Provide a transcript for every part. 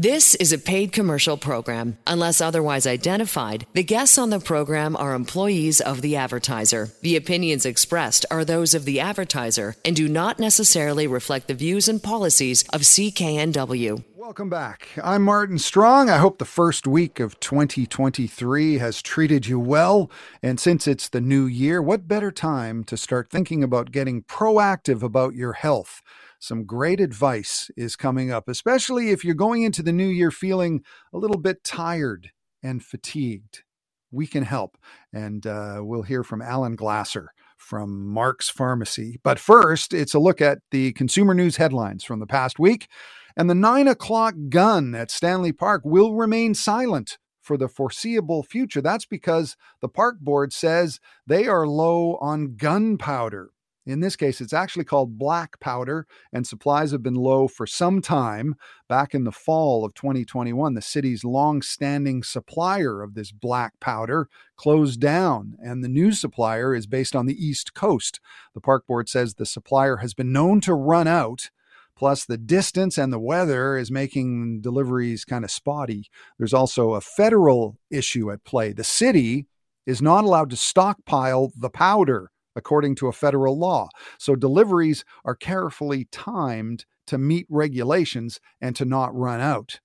This is a paid commercial program. Unless otherwise identified, the guests on the program are employees of the advertiser. The opinions expressed are those of the advertiser and do not necessarily reflect the views and policies of CKNW. Welcome back. I'm Martin Strong. I hope the first week of 2023 has treated you well. And since it's the new year, what better time to start thinking about getting proactive about your health? Some great advice is coming up, especially if you're going into the new year feeling a little bit tired and fatigued. We can help. And uh, we'll hear from Alan Glasser from Mark's Pharmacy. But first, it's a look at the consumer news headlines from the past week. And the nine o'clock gun at Stanley Park will remain silent for the foreseeable future. That's because the park board says they are low on gunpowder. In this case, it's actually called black powder, and supplies have been low for some time. Back in the fall of 2021, the city's long standing supplier of this black powder closed down, and the new supplier is based on the East Coast. The park board says the supplier has been known to run out. Plus, the distance and the weather is making deliveries kind of spotty. There's also a federal issue at play. The city is not allowed to stockpile the powder according to a federal law. So deliveries are carefully timed to meet regulations and to not run out.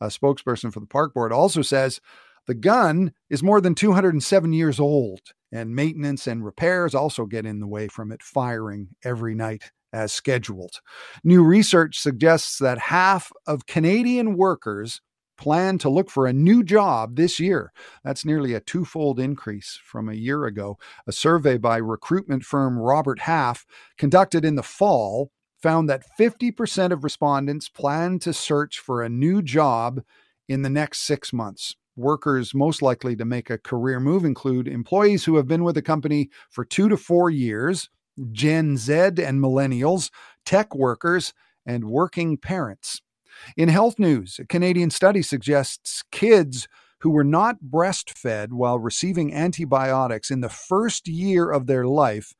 A spokesperson for the park board also says the gun is more than 207 years old, and maintenance and repairs also get in the way from it firing every night as scheduled. New research suggests that half of Canadian workers plan to look for a new job this year. That's nearly a twofold increase from a year ago. A survey by recruitment firm Robert Half, conducted in the fall, found that 50% of respondents plan to search for a new job in the next six months. Workers most likely to make a career move include employees who have been with a company for two to four years, Gen Z and millennials, tech workers, and working parents. In health news, a Canadian study suggests kids who were not breastfed while receiving antibiotics in the first year of their life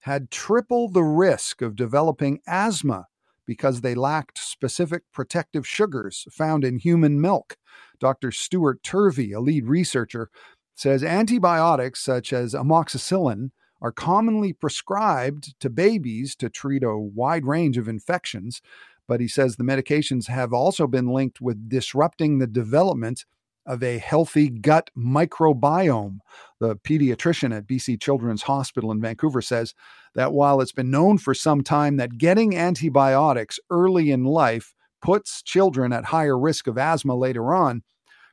had triple the risk of developing asthma because they lacked specific protective sugars found in human milk. Dr. Stuart Turvey, a lead researcher, says antibiotics such as amoxicillin are commonly prescribed to babies to treat a wide range of infections. But he says the medications have also been linked with disrupting the development of a healthy gut microbiome. The pediatrician at BC Children's Hospital in Vancouver says that while it's been known for some time that getting antibiotics early in life puts children at higher risk of asthma later on,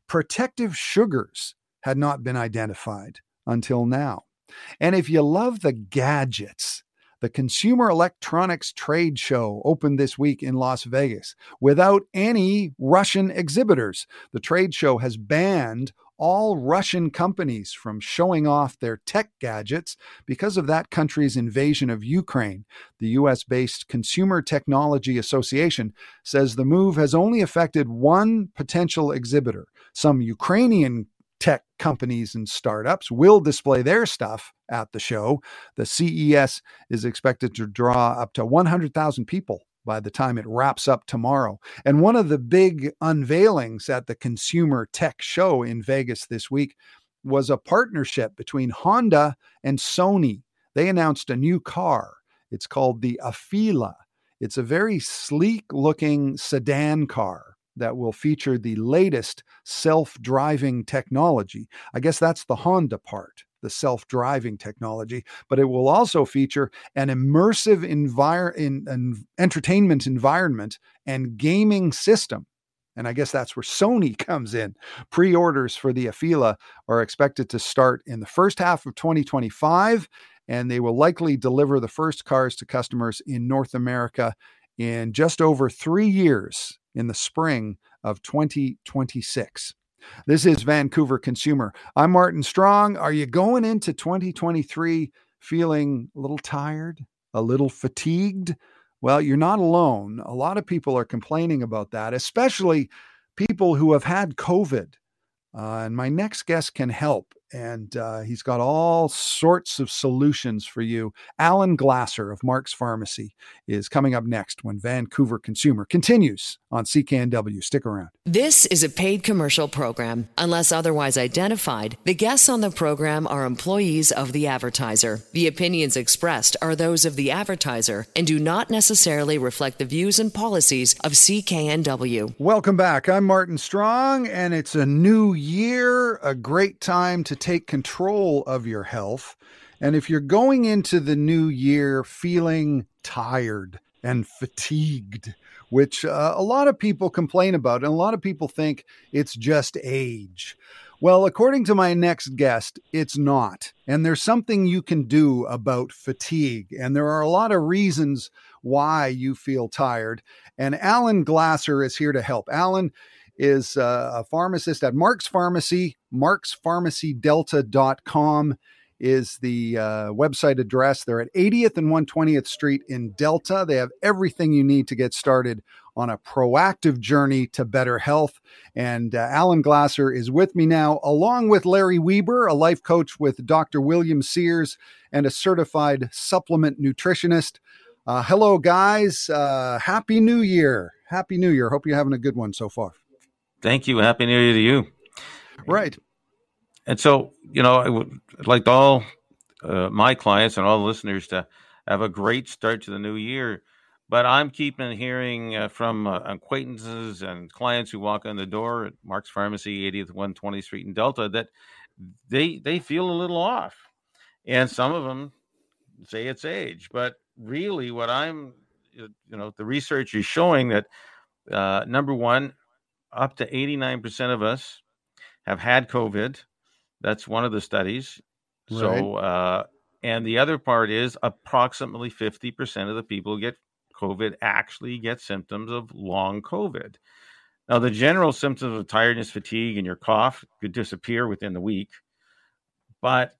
protective sugars had not been identified until now. And if you love the gadgets the Consumer Electronics Trade Show opened this week in Las Vegas without any Russian exhibitors. The trade show has banned all Russian companies from showing off their tech gadgets because of that country's invasion of Ukraine. The US based Consumer Technology Association says the move has only affected one potential exhibitor. Some Ukrainian tech companies and startups will display their stuff at the show. The CES is expected to draw up to 100,000 people by the time it wraps up tomorrow. And one of the big unveilings at the Consumer Tech Show in Vegas this week was a partnership between Honda and Sony. They announced a new car. It's called the Afeela. It's a very sleek looking sedan car that will feature the latest self driving technology. I guess that's the Honda part, the self driving technology, but it will also feature an immersive envir- in, an entertainment environment and gaming system. And I guess that's where Sony comes in. Pre orders for the Afeela are expected to start in the first half of 2025, and they will likely deliver the first cars to customers in North America in just over three years in the spring of 2026. This is Vancouver Consumer. I'm Martin Strong. Are you going into 2023 feeling a little tired, a little fatigued? Well, you're not alone. A lot of people are complaining about that, especially people who have had COVID. Uh, and my next guest can help. And uh, he's got all sorts of solutions for you. Alan Glasser of Mark's Pharmacy is coming up next when Vancouver Consumer continues on CKNW. Stick around. This is a paid commercial program. Unless otherwise identified, the guests on the program are employees of the advertiser. The opinions expressed are those of the advertiser and do not necessarily reflect the views and policies of CKNW. Welcome back. I'm Martin Strong, and it's a new year, a great time to take control of your health. And if you're going into the new year feeling tired and fatigued, which uh, a lot of people complain about, and a lot of people think it's just age. Well, according to my next guest, it's not. And there's something you can do about fatigue. And there are a lot of reasons why you feel tired. And Alan Glasser is here to help. Alan is uh, a pharmacist at Mark's Pharmacy, markspharmacydelta.com is the uh, website address. They're at 80th and 120th Street in Delta. They have everything you need to get started on a proactive journey to better health. And uh, Alan Glasser is with me now, along with Larry Weber, a life coach with Dr. William Sears and a certified supplement nutritionist. Uh, hello, guys. Uh, Happy New Year. Happy New Year. Hope you're having a good one so far. Thank you. Happy New Year to you. Right. And so, you know, I would like all uh, my clients and all the listeners to have a great start to the new year. But I'm keeping hearing uh, from uh, acquaintances and clients who walk in the door at Mark's Pharmacy, 80th 120th Street in Delta, that they they feel a little off, and some of them say it's age. But really, what I'm, you know, the research is showing that uh, number one, up to 89% of us have had COVID that's one of the studies. Right. So, uh, and the other part is approximately 50% of the people who get COVID actually get symptoms of long COVID. Now, the general symptoms of tiredness, fatigue, and your cough could disappear within the week. But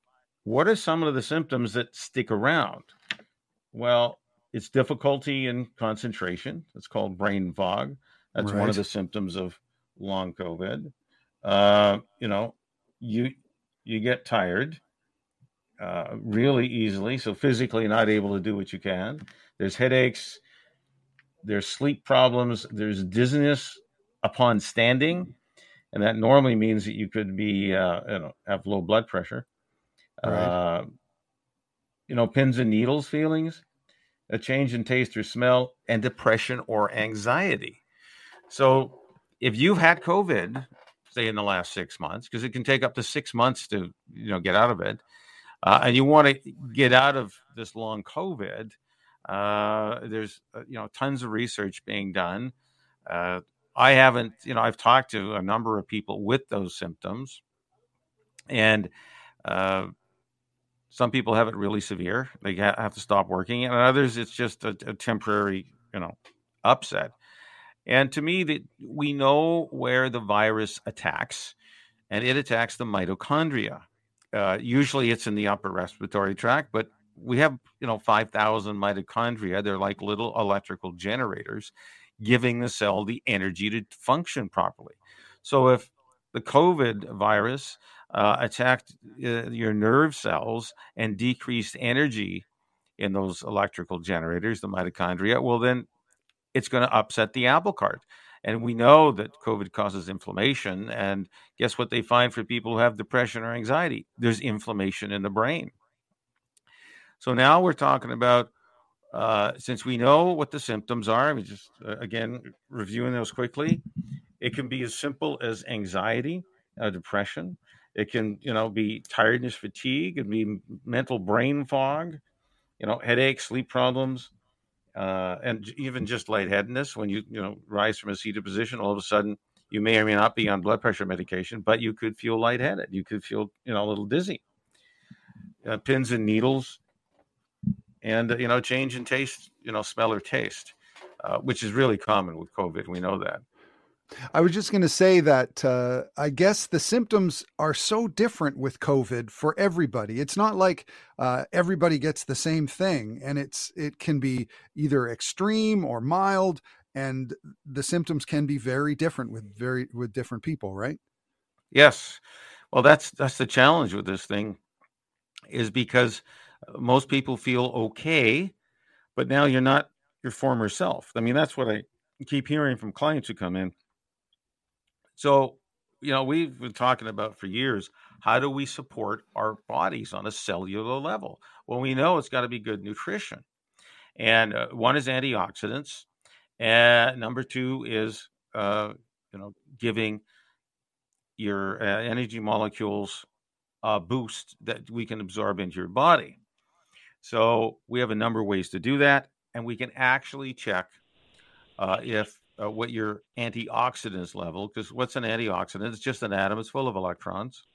what are some of the symptoms that stick around? Well, it's difficulty in concentration. It's called brain fog. That's right. one of the symptoms of long COVID. Uh, you know, you you get tired uh, really easily. So physically not able to do what you can. There's headaches. There's sleep problems. There's dizziness upon standing, and that normally means that you could be uh, you know have low blood pressure. Right. Uh, you know, pins and needles feelings, a change in taste or smell, and depression or anxiety. So if you've had COVID say in the last six months because it can take up to six months to you know get out of it uh, and you want to get out of this long covid uh, there's uh, you know tons of research being done. Uh, i haven't you know i've talked to a number of people with those symptoms and uh, some people have it really severe. They have to stop working and others it's just a, a temporary you know upset and to me, that we know where the virus attacks, and it attacks the mitochondria. Uh, usually, it's in the upper respiratory tract, but we have you know 5,000 mitochondria. They're like little electrical generators, giving the cell the energy to function properly. So if the COVID virus uh, attacked uh, your nerve cells and decreased energy in those electrical generators, the mitochondria, well, then it's going to upset the apple cart. And we know that COVID causes inflammation. And guess what they find for people who have depression or anxiety? There's inflammation in the brain. So now we're talking about, uh, since we know what the symptoms are, I mean, just uh, again, reviewing those quickly, it can be as simple as anxiety, uh, depression. It can, you know, be tiredness, fatigue. It can be mental brain fog, you know, headaches, sleep problems, uh, and even just lightheadedness when you you know rise from a seated position, all of a sudden you may or may not be on blood pressure medication, but you could feel lightheaded. You could feel you know a little dizzy. Uh, pins and needles, and uh, you know change in taste, you know smell or taste, uh, which is really common with COVID. We know that. I was just going to say that uh, I guess the symptoms are so different with COVID for everybody. It's not like uh, everybody gets the same thing, and it's it can be either extreme or mild, and the symptoms can be very different with very with different people, right? Yes. Well, that's that's the challenge with this thing, is because uh, most people feel okay, but now you're not your former self. I mean, that's what I keep hearing from clients who come in. So, you know, we've been talking about for years how do we support our bodies on a cellular level? Well, we know it's got to be good nutrition. And uh, one is antioxidants, and number two is, uh, you know, giving your uh, energy molecules a boost that we can absorb into your body. So we have a number of ways to do that, and we can actually check uh, if uh, what your antioxidants level, because what's an antioxidant? It's just an atom. It's full of electrons,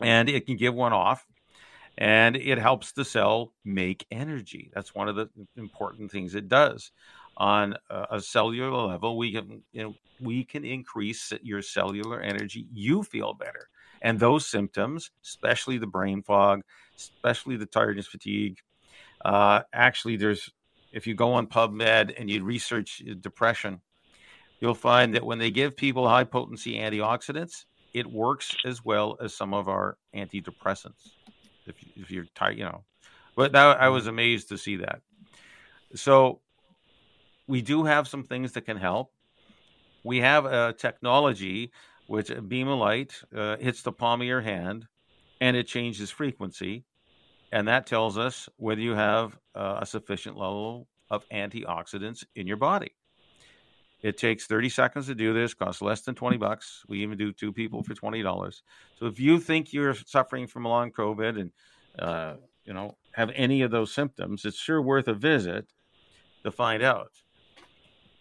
and it can give one off, and it helps the cell make energy. That's one of the important things it does on a, cellular level. We can you know we can increase your cellular energy. You feel better, and those symptoms, especially the brain fog, especially the tiredness, fatigue. Uh, actually, there's if you go on PubMed and you research depression, you'll find that when they give people high potency antioxidants, it works as well as some of our antidepressants. If, if you're tired, you know, but that, I was amazed to see that. So we do have some things that can help. We have a technology which a beam of light uh, hits the palm of your hand and it changes frequency. And that tells us whether you have uh, a sufficient level of antioxidants in your body. It takes 30 seconds to do this, costs less than 20 bucks. We even do two people for $20. So if you think you're suffering from long COVID and, uh, you know, have any of those symptoms, it's sure worth a visit to find out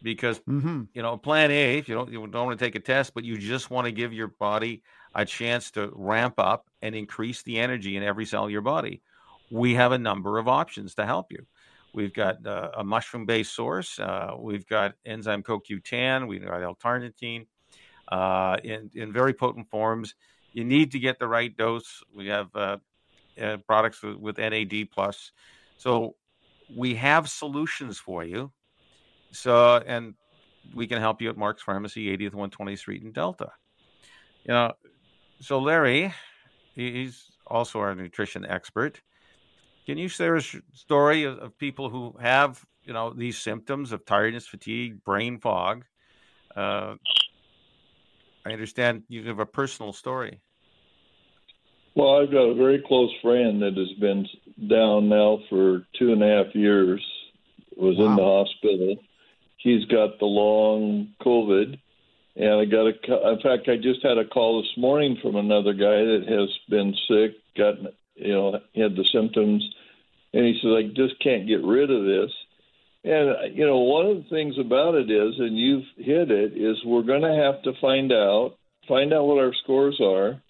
because mm-hmm. you know plan a if you don't you don't want to take a test but you just want to give your body a chance to ramp up and increase the energy in every cell of your body we have a number of options to help you. We've got uh, a mushroom based source uh, we've got enzyme coq10 we've got l-carnitine uh, in, in very potent forms. You need to get the right dose. We have uh, uh, products with, with NAD plus. So we have solutions for you. So, and we can help you at Mark's Pharmacy, 80th 120th Street in Delta. You know, so Larry, he's also our nutrition expert. Can you share a story of, of, people who have, you know, these symptoms of tiredness, fatigue, brain fog? Uh, I understand you have a personal story. Well, I've got a very close friend that has been down now for two and a half years. Was wow. in the hospital, he's got the long COVID. And I got a, in fact, I just had a call this morning from another guy that has been sick, got, you know, had the symptoms, and he says, I just can't get rid of this. And, you know, one of the things about it is, and you've hit it, is we're going to have to find out, find out what our scores are,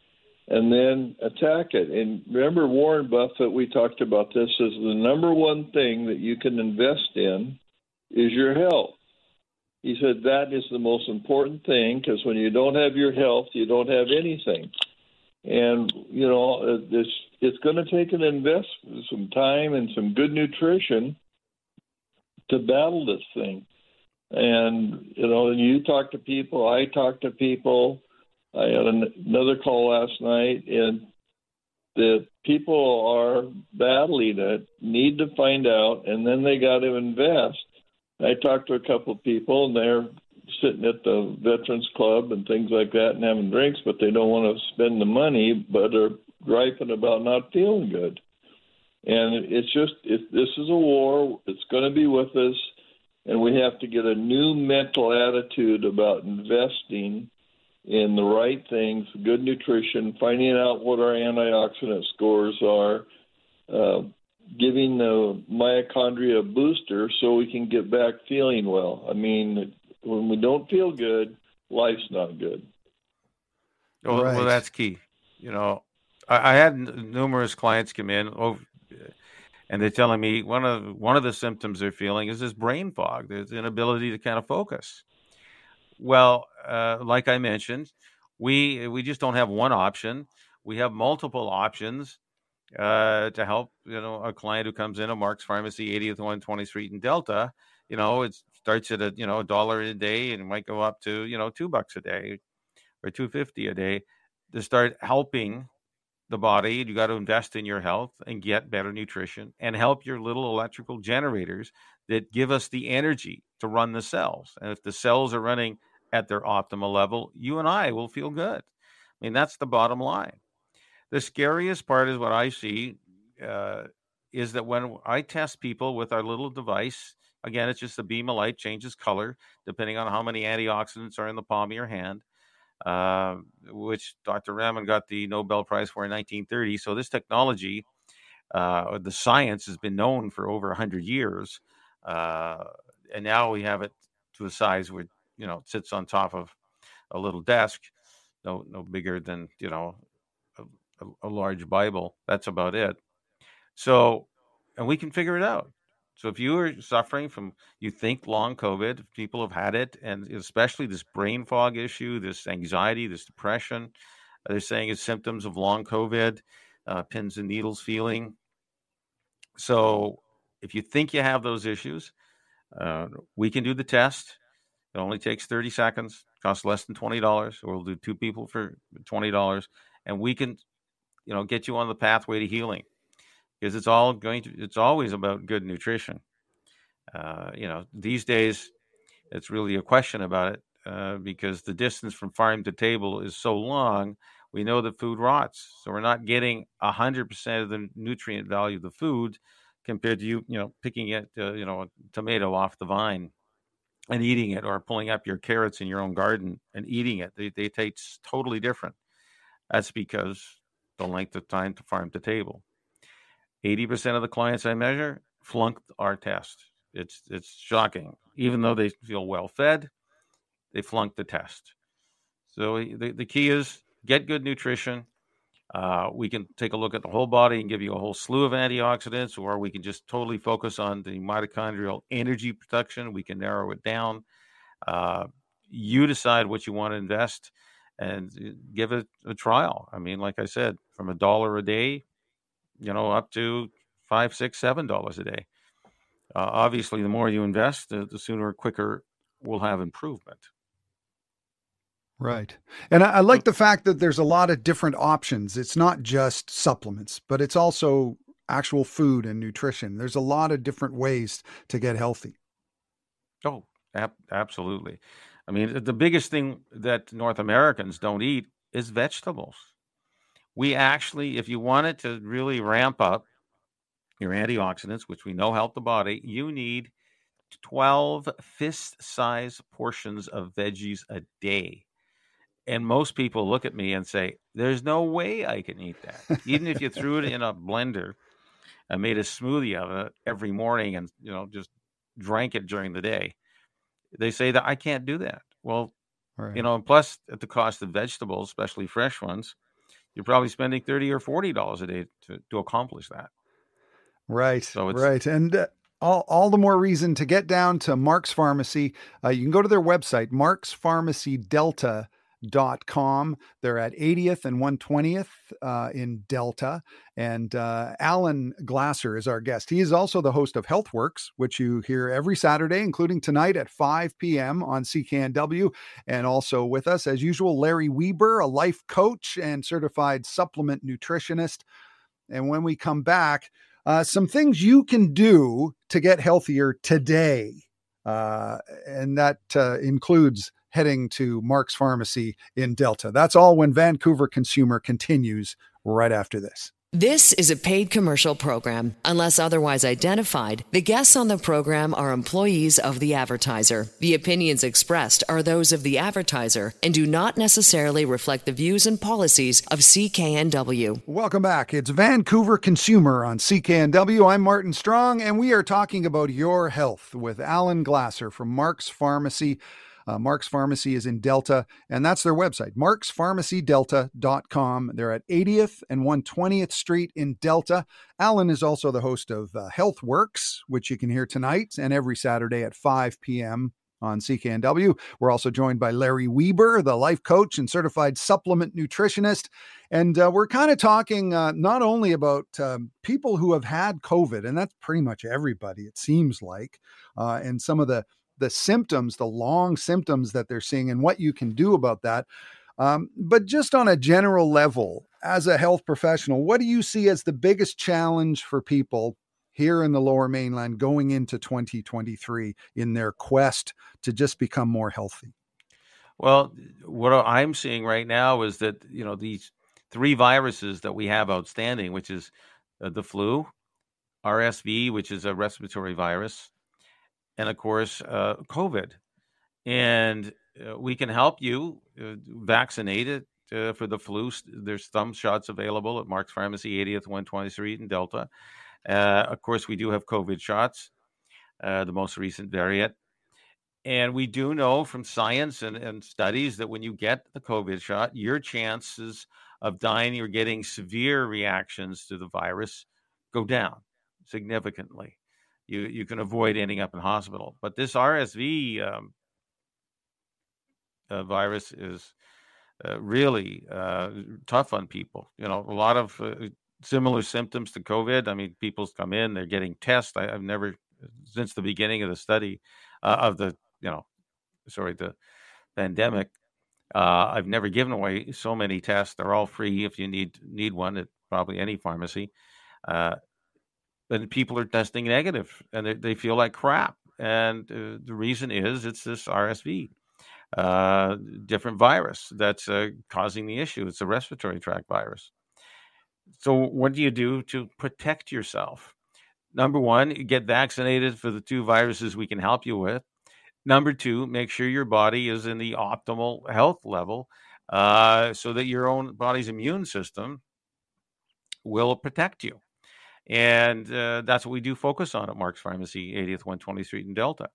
and then attack it. And remember, Warren Buffett, we talked about this, is the number one thing that you can invest in is your health. He said that is the most important thing because when you don't have your health, you don't have anything. And you know, uh, this it's going to take an investment, some time, and some good nutrition to battle this thing. And you know, you talk to people, I talk to people. I had another call last night, and the people are battling it, need to find out, and then they got to invest. I talked to a couple of people, and they're sitting at the Veterans Club and things like that and having drinks, but they don't want to spend the money, but are griping about not feeling good. And it's just, it, this is a war. It's going to be with us, and we have to get a new mental attitude about investing in the right things, good nutrition, finding out what our antioxidant scores are, uh, giving the mitochondria a booster so we can get back feeling well. I mean, when we don't feel good, life's not good. Well, right. well that's key. You know, I, I had n- numerous clients come in, oh, and they're telling me one of one of the symptoms they're feeling is this brain fog. There's an inability to kind of focus. Well, uh, like I mentioned, we we just don't have one option. We have multiple options uh, to help you know a client who comes in a Mark's Pharmacy, 80th 120th Street in Delta. You know, it starts at a you know a dollar a day and might go up to you know two bucks a day or two fifty a day. to start helping the body. You got to invest in your health and get better nutrition and help your little electrical generators that give us the energy to run the cells. And if the cells are running at their optimal level, you and I will feel good. I mean, that's the bottom line. The scariest part is what I see uh, is that when I test people with our little device, again, it's just a beam of light changes color depending on how many antioxidants are in the palm of your hand uh, which Dr. Raman got the Nobel Prize for in 1930. So this technology, uh, the science, has been known for over 100 years, uh, and now we have it to a size where you know it sits on top of a little desk, no no bigger than you know a, a large Bible. That's about it. So, and we can figure it out. So if you are suffering from, you think long COVID, people have had it, and especially this brain fog issue, this anxiety, this depression, they're saying it's symptoms of long COVID, uh, pins and needles feeling. So if you think you have those issues, uh, we can do the test. It only takes 30 seconds, costs less than $20, or we'll do two people for $20, and we can, you know, get you on the pathway to healing because it's all going to it's always about good nutrition. Uh, you know these days it's really a question about it uh, because the distance from farm to table is so long we know that food rots. So we're not getting 100% of the nutrient value of the food compared to you you know picking it uh, you know a tomato off the vine and eating it or pulling up your carrots in your own garden and eating it. They, they taste totally different. That's because the length of time to farm to table 80% of the clients I measure flunked our test. It's it's shocking. Even though they feel well fed, they flunked the test. So the, the key is get good nutrition. Uh, we can take a look at the whole body and give you a whole slew of antioxidants, or we can just totally focus on the mitochondrial energy production. We can narrow it down. Uh, you decide what you want to invest and uh, give it a trial. I mean, like I said, from a dollar a day you know, up to five, six, seven dollars a day. Uh, obviously, the more you invest, the, the sooner or quicker we'll have improvement. Right. And I, I, like the fact that there's a lot of different options. It's not just supplements, but it's also actual food and nutrition. There's a lot of different ways to get healthy. Oh, ab- absolutely. I mean, the biggest thing that North Americans don't eat is vegetables we actually, if you wanted to really ramp up your antioxidants, which we know help the body, you need 12 fist size portions of veggies a day. And most people look at me and say, There's no way I can eat that. Even if you threw it in a blender and made a smoothie of it every morning and, you know, just drank it during the day, they say that I can't do that. Well, right. you know, and plus at the cost of vegetables, especially fresh ones, you're probably spending 30 or 40 dollars a day to, to accomplish that. Right so right and uh, all, all the more reason to get down to mark's pharmacy. Uh, you can go to their website mark's pharmacy delta dot com. They're at 80th and 120th uh, in Delta. And uh, Alan Glasser is our guest. He is also the host of HealthWorks, which you hear every Saturday, including tonight at 5 p.m. on CKNW. And also with us, as usual, Larry Weber, a life coach and certified supplement nutritionist. And when we come back, uh, some things you can do to get healthier today. Uh, and that uh, includes heading to Mark's Pharmacy in Delta. That's all when Vancouver Consumer continues right after this. This is a paid commercial program. Unless otherwise identified, the guests on the program are employees of the advertiser. The opinions expressed are those of the advertiser and do not necessarily reflect the views and policies of CKNW. Welcome back. It's Vancouver Consumer on CKNW. I'm Martin Strong, and we are talking about your health with Alan Glasser from Mark's Pharmacy. Uh, Mark's Pharmacy is in Delta, and that's their website, markspharmacydelta.com. They're at 80th and 120th Street in Delta. Alan is also the host of uh, HealthWorks, which you can hear tonight and every Saturday at 5 p.m. on CKNW. We're also joined by Larry Weber, the life coach and certified supplement nutritionist. And uh, we're kind of talking uh, not only about um, people who have had COVID, and that's pretty much everybody, it seems like, uh, and some of the the symptoms, the long symptoms that they're seeing, and what you can do about that. Um, but just on a general level, as a health professional, what do you see as the biggest challenge for people here in the lower mainland going into 2023 in their quest to just become more healthy? Well, what I'm seeing right now is that, you know, these three viruses that we have outstanding, which is uh, the flu, RSV, which is a respiratory virus, and of course, uh, COVID. And uh, we can help you uh, vaccinate it uh, for the flu. There's some shots available at Mark's Pharmacy, 80th, 120th Street in Delta. Uh, of course, we do have COVID shots, uh, the most recent variant. And we do know from science and, and studies that when you get the COVID shot, your chances of dying or getting severe reactions to the virus go down significantly. You you can avoid ending up in hospital. But this RSV um, uh, virus is uh, really uh, tough on people. You know, a lot of uh, similar symptoms to COVID. I mean, people's come in, they're getting tests. I, have never, since the beginning of the study uh, of the, you know, sorry, the pandemic, uh, I've never given away so many tests. They're all free if you need need one at probably any pharmacy. Uh, but people are testing negative and they, they feel like crap. And uh, the reason is it's this RSV, uh, different virus that's uh, causing the issue. It's a respiratory tract virus. So, what do you do to protect yourself? Number one, get vaccinated for the two viruses we can help you with. Number two, make sure your body is in the optimal health level uh, so that your own body's immune system will protect you. And uh, that's what we do focus on at Mark's Pharmacy, 80th 120th Street in Delta,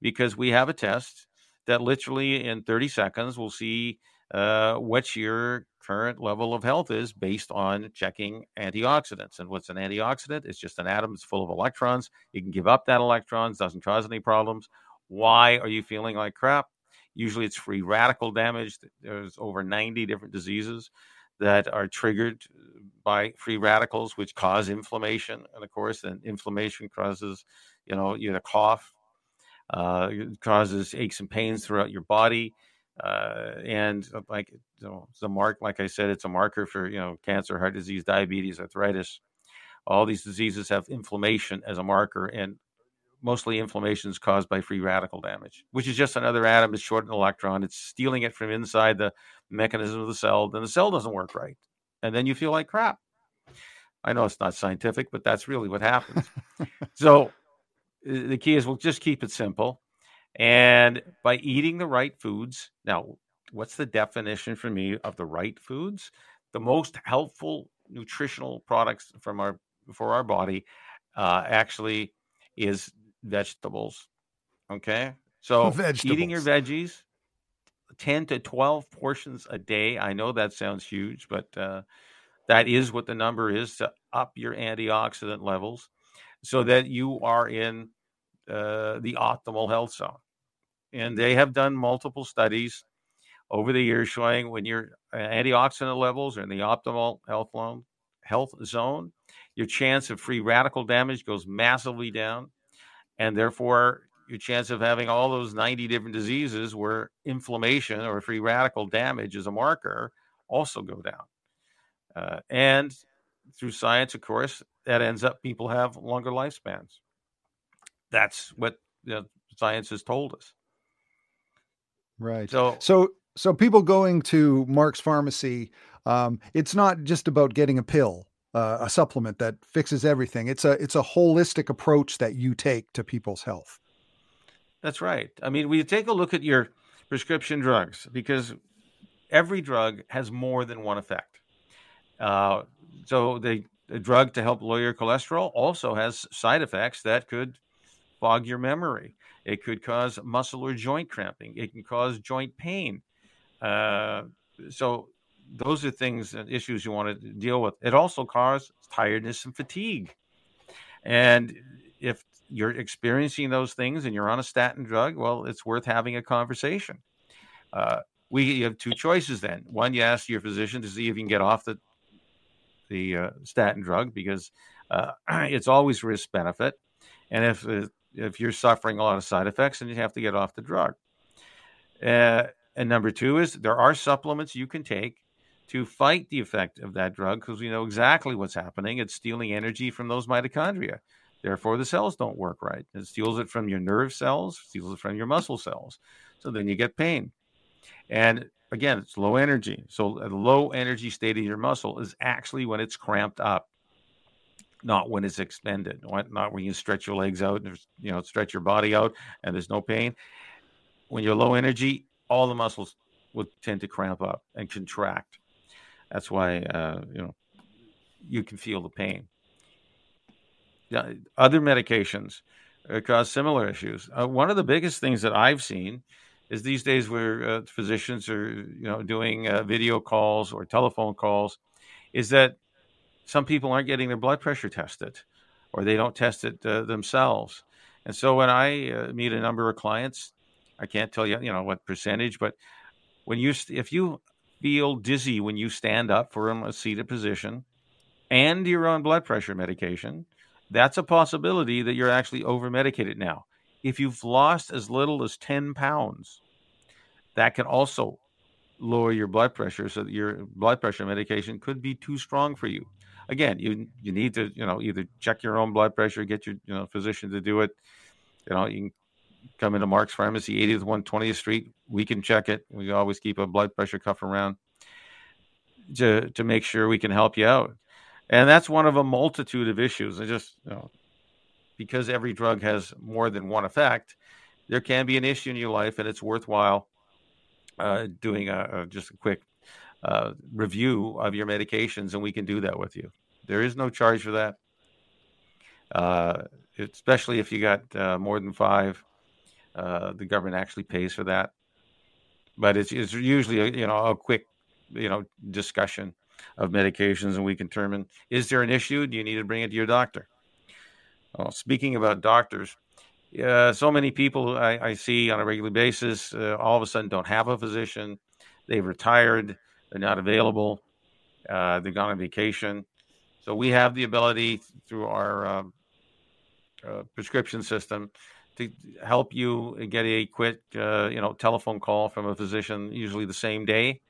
because we have a test that literally in 30 seconds will see uh, what your current level of health is based on checking antioxidants. And what's an antioxidant? It's just an atom that's full of electrons. You can give up that electrons, doesn't cause any problems. Why are you feeling like crap? Usually it's free radical damage. There's over 90 different diseases that are triggered by free radicals, which cause inflammation. And of course, then inflammation causes, you know, you cough, uh, causes aches and pains throughout your body. Uh, and uh, like you know, it's a mark, like I said, it's a marker for you know cancer, heart disease, diabetes, arthritis. All these diseases have inflammation as a marker, and mostly inflammation is caused by free radical damage, which is just another atom that's short an electron. It's stealing it from inside the mechanism of the cell. Then the cell doesn't work right, and then you feel like crap. I know it's not scientific, but that's really what happens. so the key is we'll just keep it simple. And by eating the right foods, now, what's the definition for me of the right foods? The most helpful nutritional products from our for our body uh, actually is vegetables. Okay, so vegetables. eating your veggies, ten to twelve portions a day. I know that sounds huge, but uh, that is what the number is to up your antioxidant levels, so that you are in uh, the optimal health zone and they have done multiple studies over the years showing when your antioxidant levels are in the optimal health health zone, your chance of free radical damage goes massively down, and therefore your chance of having all those 90 different diseases where inflammation or free radical damage is a marker also go down. Uh, and through science, of course, that ends up people have longer lifespans. That's what you know, science has told us. Right. So so so people going to Mark's pharmacy, um, it's not just about getting a pill, uh, a supplement that fixes everything. It's a it's a holistic approach that you take to people's health. That's right. I mean, we take a look at your prescription drugs because every drug has more than one effect. Uh, so the, the drug to help lower your cholesterol also has side effects that could fog your memory. It could cause muscle or joint cramping. It can cause joint pain. Uh, so those are things and issues you want to deal with. It also causes tiredness and fatigue. And if you're experiencing those things and you're on a statin drug, well, it's worth having a conversation. Uh, we have two choices then. One, you ask your physician to see if you can get off the the uh, statin drug because uh, it's always risk benefit, and if if you're suffering a lot of side effects, then you have to get off the drug. Uh, and number two is there are supplements you can take to fight the effect of that drug because we know exactly what's happening. It's stealing energy from those mitochondria. Therefore, the cells don't work right. It steals it from your nerve cells, steals it from your muscle cells. So then you get pain. And again, it's low energy. So a low energy state of your muscle is actually when it's cramped up, not when it's expended, not when you stretch your legs out and you know stretch your body out and there's no pain. When you're low energy, all the muscles would tend to cramp up and contract. That's why uh, you know you can feel the pain. Other medications uh, cause similar issues. Uh, one of the biggest things that I've seen is these days where uh, physicians are you know doing uh, video calls or telephone calls, is that some people aren't getting their blood pressure tested, or they don't test it themselves. And so when I meet a number of clients, I can't tell you you know what percentage, but when you if you feel dizzy when you stand up from a seated position, and you're on blood pressure medication, that's a possibility that you're actually over medicated now if you've lost as little as 10 pounds, that can also lower your blood pressure so that your blood pressure medication could be too strong for you. Again, you you need to, you know, either check your own blood pressure, get your, you know, physician to do it. You know, you can come into Mark's Pharmacy, 80th 120th Street. We can check it. We always keep a blood pressure cuff around to to make sure we can help you out. And that's one of a multitude of issues. I just, you know, because every drug has more than one effect, there can be an issue in your life, and it's worthwhile uh, doing a, a, just a quick uh, review of your medications, and we can do that with you. There is no charge for that, uh, especially if you got uh, more than five. Uh, the government actually pays for that, but it's, it's usually a, you know a quick you know discussion of medications, and we can determine is there an issue? Do you need to bring it to your doctor? Well, speaking about doctors, uh, so many people I, I, see on a regular basis uh, all of a sudden don't have a physician. They've retired. They're not available. Uh, they've gone on vacation. So we have the ability through our um, uh, prescription system to help you get a quick, uh, you know, telephone call from a physician, usually the same day,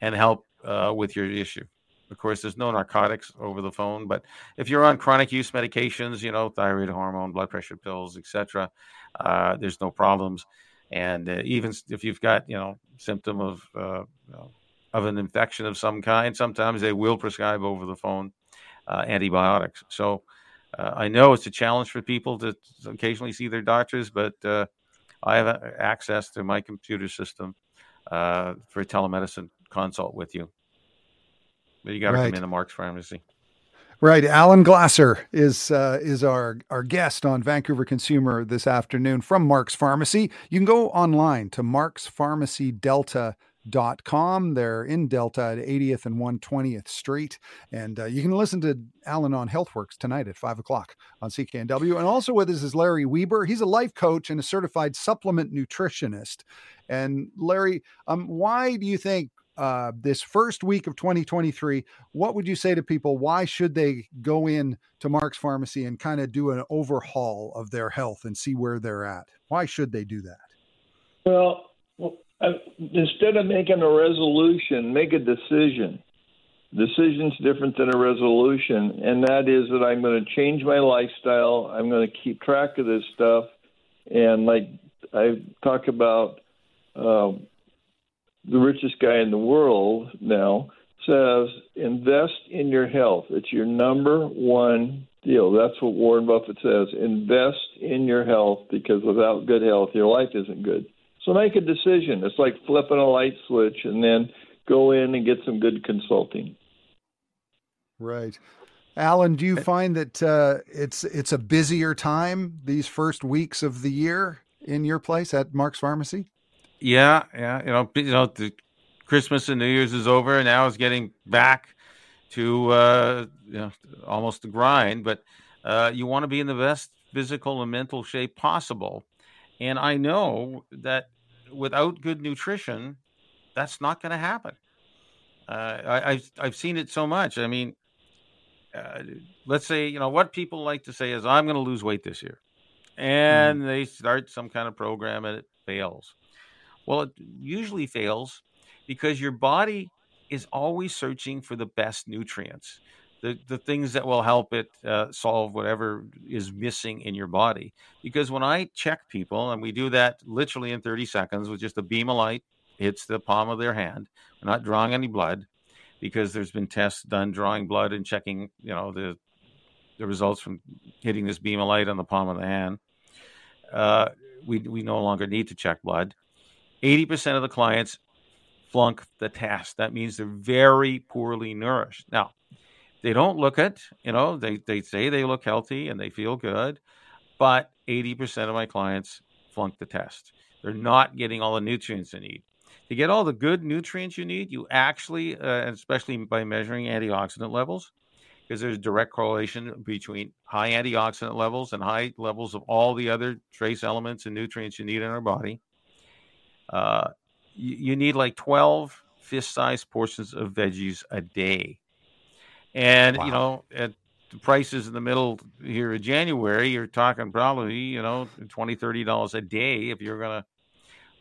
and help uh, with your issue. Of course, there's no narcotics over the phone, but if you're on chronic use medications, you know, thyroid hormone, blood pressure pills, etc., uh, there's no problems. And uh, even if you've got, you know, symptom of uh, of an infection of some kind, sometimes they will prescribe over the phone uh, antibiotics. So uh, I know it's a challenge for people to occasionally see their doctors, but uh, I have access to my computer system for a telemedicine consult with you. But you got to right. come into Mark's Pharmacy. Right, Alan Glasser is uh, is our our guest on Vancouver Consumer this afternoon from Mark's Pharmacy. You can go online to markspharmacydelta.com. They're in Delta at 80th and 120th Street. And uh, you can listen to Alan on HealthWorks tonight at 5 o'clock on CKNW. And also with us is Larry Weber. He's a life coach and a certified supplement nutritionist. And Larry, um, why do you think uh, this first week of 2023, what would you say to people? Why should they go in to Mark's Pharmacy and kind of do an overhaul of their health and see where they're at? Why should they do that? Well, well uh, instead of making a resolution, make a decision. Decision's different than a resolution, and that is that I'm going to change my lifestyle. I'm going to keep track of this stuff, and like I talk about. Um, the richest guy in the world now, says invest in your health. It's your number one deal. That's what Warren Buffett says. Invest in your health because without good health, your life isn't good. So make a decision. It's like flipping a light switch and then go in and get some good consulting. Right. Alan, do you find that uh, it's it's a busier time these first weeks of the year in your place at Mark's Pharmacy? Yeah, yeah. You know, you know, the Christmas and New Year's is over, and now it's getting back to uh, you know almost the grind. But uh, you want to be in the best physical and mental shape possible, and I know that without good nutrition, that's not going to happen. Uh, I, have I've seen it so much. I mean, uh, let's say you know what people like to say is, "I'm going to lose weight this year," and mm. they start some kind of program and it fails Well, it usually fails because your body is always searching for the best nutrients, the, the things that will help it uh, solve whatever is missing in your body. Because when I check people, and we do that literally in 30 seconds with just a beam of light hits the palm of their hand, we're not drawing any blood because there's been tests done drawing blood and checking, you know, the the results from hitting this beam of light on the palm of the hand. Uh, we we no longer need to check blood. Eighty percent of the clients flunk the test. That means they're very poorly nourished. Now, they don't look it. You know, they they say they look healthy and they feel good, but eighty percent of my clients flunk the test. They're not getting all the nutrients they need to get all the good nutrients you need, you actually, uh, especially by measuring antioxidant levels, because there's direct correlation between high antioxidant levels and high levels of all the other trace elements and nutrients you need in our body. Uh, you, you need like 12 fist-sized portions of veggies a day. And, wow. you know, at the prices in the middle here of January, you're talking probably, you know, 20 $30 a day if you're going to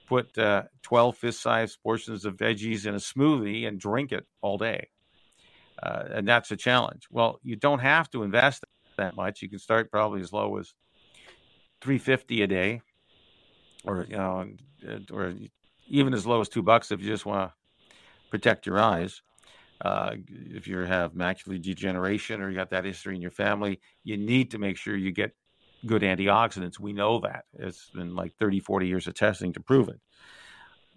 put uh, 12 fist sized portions of veggies in a smoothie and drink it all day. Uh, and that's a challenge. Well, you don't have to invest that much. You can start probably as low as 350 a day or, you know, or even as low as two bucks if you just want to protect your eyes. Uh, if you have macular degeneration or you got that history in your family, you need to make sure you get good antioxidants. We know that. It's been like 30, 40 years of testing to prove it.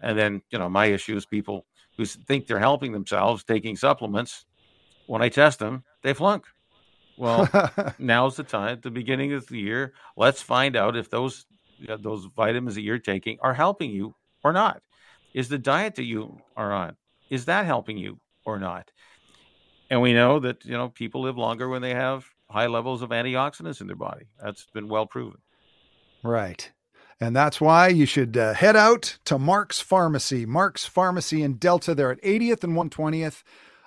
And then, you know, my issue is people who think they're helping themselves taking supplements. When I test them, they flunk. Well, now's the time, the beginning of the year, let's find out if those those vitamins that you're taking are helping you or not. Is the diet that you are on is that helping you or not? And we know that you know people live longer when they have high levels of antioxidants in their body. That's been well proven. Right. And that's why you should uh, head out to Mark's Pharmacy. Mark's Pharmacy in Delta. They're at 80th and 120th.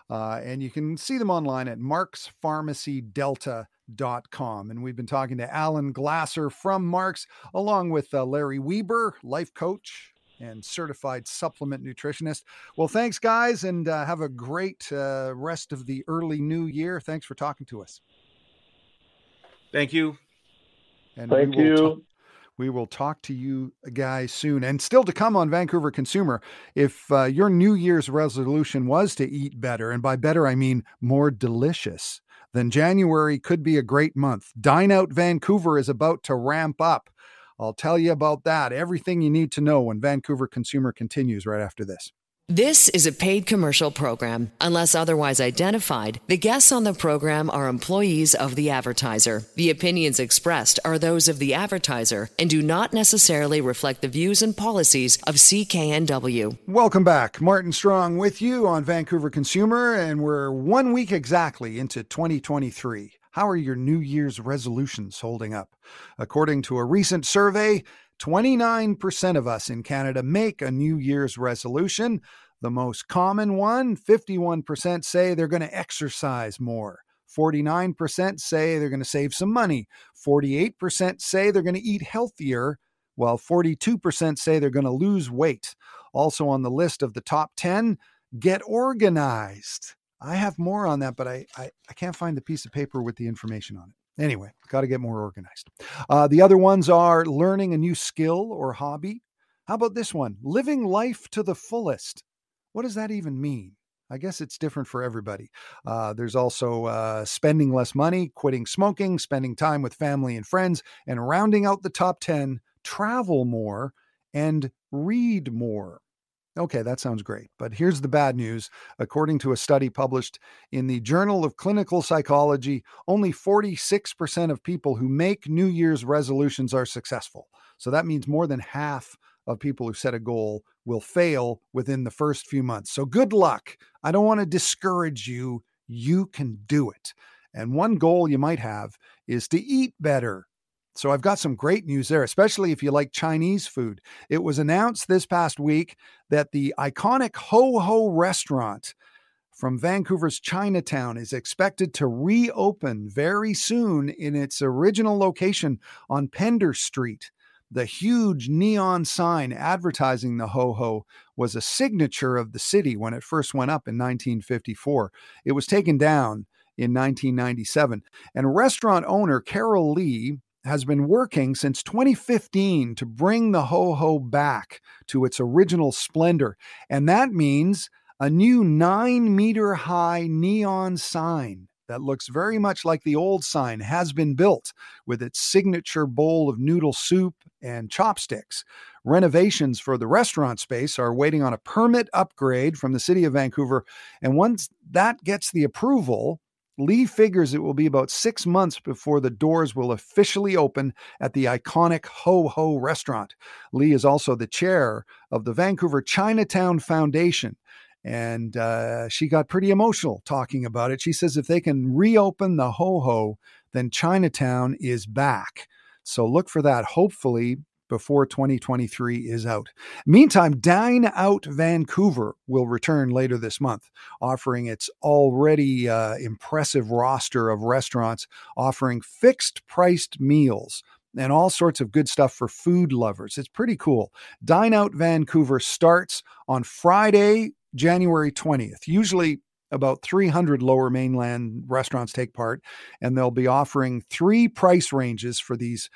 Uh, and you can see them online at markspharmacydelta.com. And we've been talking to Alan Glasser from Mark's, along with uh, Larry Weber, life coach and certified supplement nutritionist. Well, thanks, guys, and uh, have a great uh, rest of the early new year. Thanks for talking to us. Thank you. And Thank we you. we will talk to you guys soon. And still to come on Vancouver Consumer, if uh, your New Year's resolution was to eat better, and by better I mean more delicious, then January could be a great month. Dine Out Vancouver is about to ramp up. I'll tell you about that. Everything you need to know when Vancouver Consumer continues right after this. This is a paid commercial program. Unless otherwise identified, the guests on the program are employees of the advertiser. The opinions expressed are those of the advertiser and do not necessarily reflect the views and policies of CKNW. Welcome back. Martin Strong with you on Vancouver Consumer, and we're one week exactly into 2023. How are your New Year's resolutions holding up? According to a recent survey, 29% of us in Canada make a New Year's resolution. The most common one 51% say they're going to exercise more. 49% say they're going to save some money. 48% say they're going to eat healthier, while 42% say they're going to lose weight. Also on the list of the top 10, get organized. I have more on that, but I, I, I can't find the piece of paper with the information on it. Anyway, got to get more organized. Uh, the other ones are learning a new skill or hobby. How about this one? Living life to the fullest. What does that even mean? I guess it's different for everybody. Uh, there's also uh, spending less money, quitting smoking, spending time with family and friends, and rounding out the top 10, travel more and read more. Okay, that sounds great. But here's the bad news. According to a study published in the Journal of Clinical Psychology, only 46% of people who make New Year's resolutions are successful. So that means more than half of people who set a goal will fail within the first few months. So good luck. I don't want to discourage you. You can do it. And one goal you might have is to eat better. So I've got some great news there, especially if you like Chinese food. It was announced this past week that the iconic Ho Ho restaurant from Vancouver's Chinatown is expected to reopen very soon in its original location on Pender Street. The huge neon sign advertising the Ho Ho was a signature of the city when it first went up in 1954. It was taken down in 1997. And restaurant owner Carol Lee has been working since 2015 to bring the Ho Ho back to its original splendor. And that means a new nine meter high neon sign that looks very much like the old sign has been built with its signature bowl of noodle soup and chopsticks. Renovations for the restaurant space are waiting on a permit upgrade from the City of Vancouver. And once that gets the approval, Lee figures it will be about six months before the doors will officially open at the iconic Ho Ho restaurant. Lee is also the chair of the Vancouver Chinatown Foundation. And uh, she got pretty emotional talking about it. She says if they can reopen the Ho Ho, then Chinatown is back. So look for that hopefully before 2023 is out. Meantime, Dine Out Vancouver will return later this month, offering its already uh, impressive roster of restaurants offering fixed priced meals and all sorts of good stuff for food lovers. It's pretty cool. Dine Out Vancouver starts on Friday, January 20th. Usually about 300 lower mainland restaurants take part, and they'll be offering three price ranges for these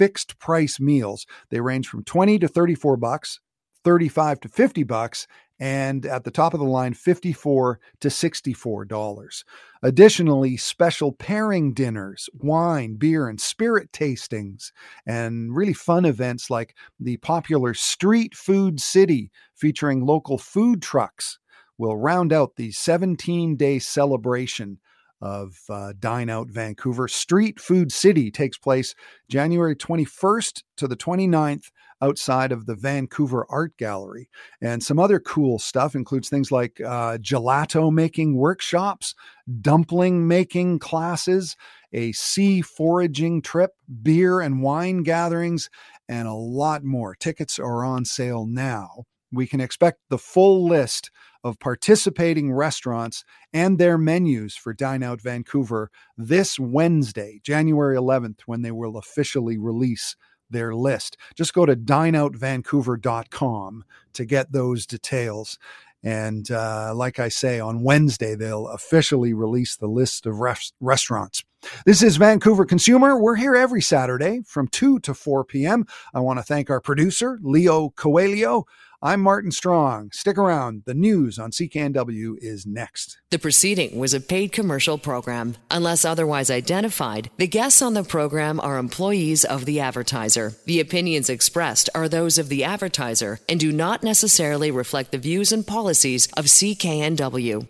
fixed price meals. They range from 20 to 34 bucks, 35 to 50 bucks, and at the top of the line 54 to 64 dollars. Additionally, special pairing dinners, wine, beer and spirit tastings and really fun events like the popular Street Food City featuring local food trucks will round out the 17-day celebration of uh, Dine Out Vancouver. Street Food City takes place January 21st to the 29th outside of the Vancouver Art Gallery. And some other cool stuff includes things like uh, gelato making workshops, dumpling making classes, a sea foraging trip, beer and wine gatherings, and a lot more. Tickets are on sale now. We can expect the full list of participating restaurants and their menus for Dine Out Vancouver this Wednesday, January 11th, when they will officially release their list. Just go to dineoutvancouver.com to get those details. And uh, like I say, on Wednesday, they'll officially release the list of res- restaurants. This is Vancouver Consumer. We're here every Saturday from 2 to 4 p.m. I want to thank our producer, Leo Coelho. I'm Martin Strong. Stick around. The news on CKNW is next. The proceeding was a paid commercial program. Unless otherwise identified, the guests on the program are employees of the advertiser. The opinions expressed are those of the advertiser and do not necessarily reflect the views and policies of CKNW.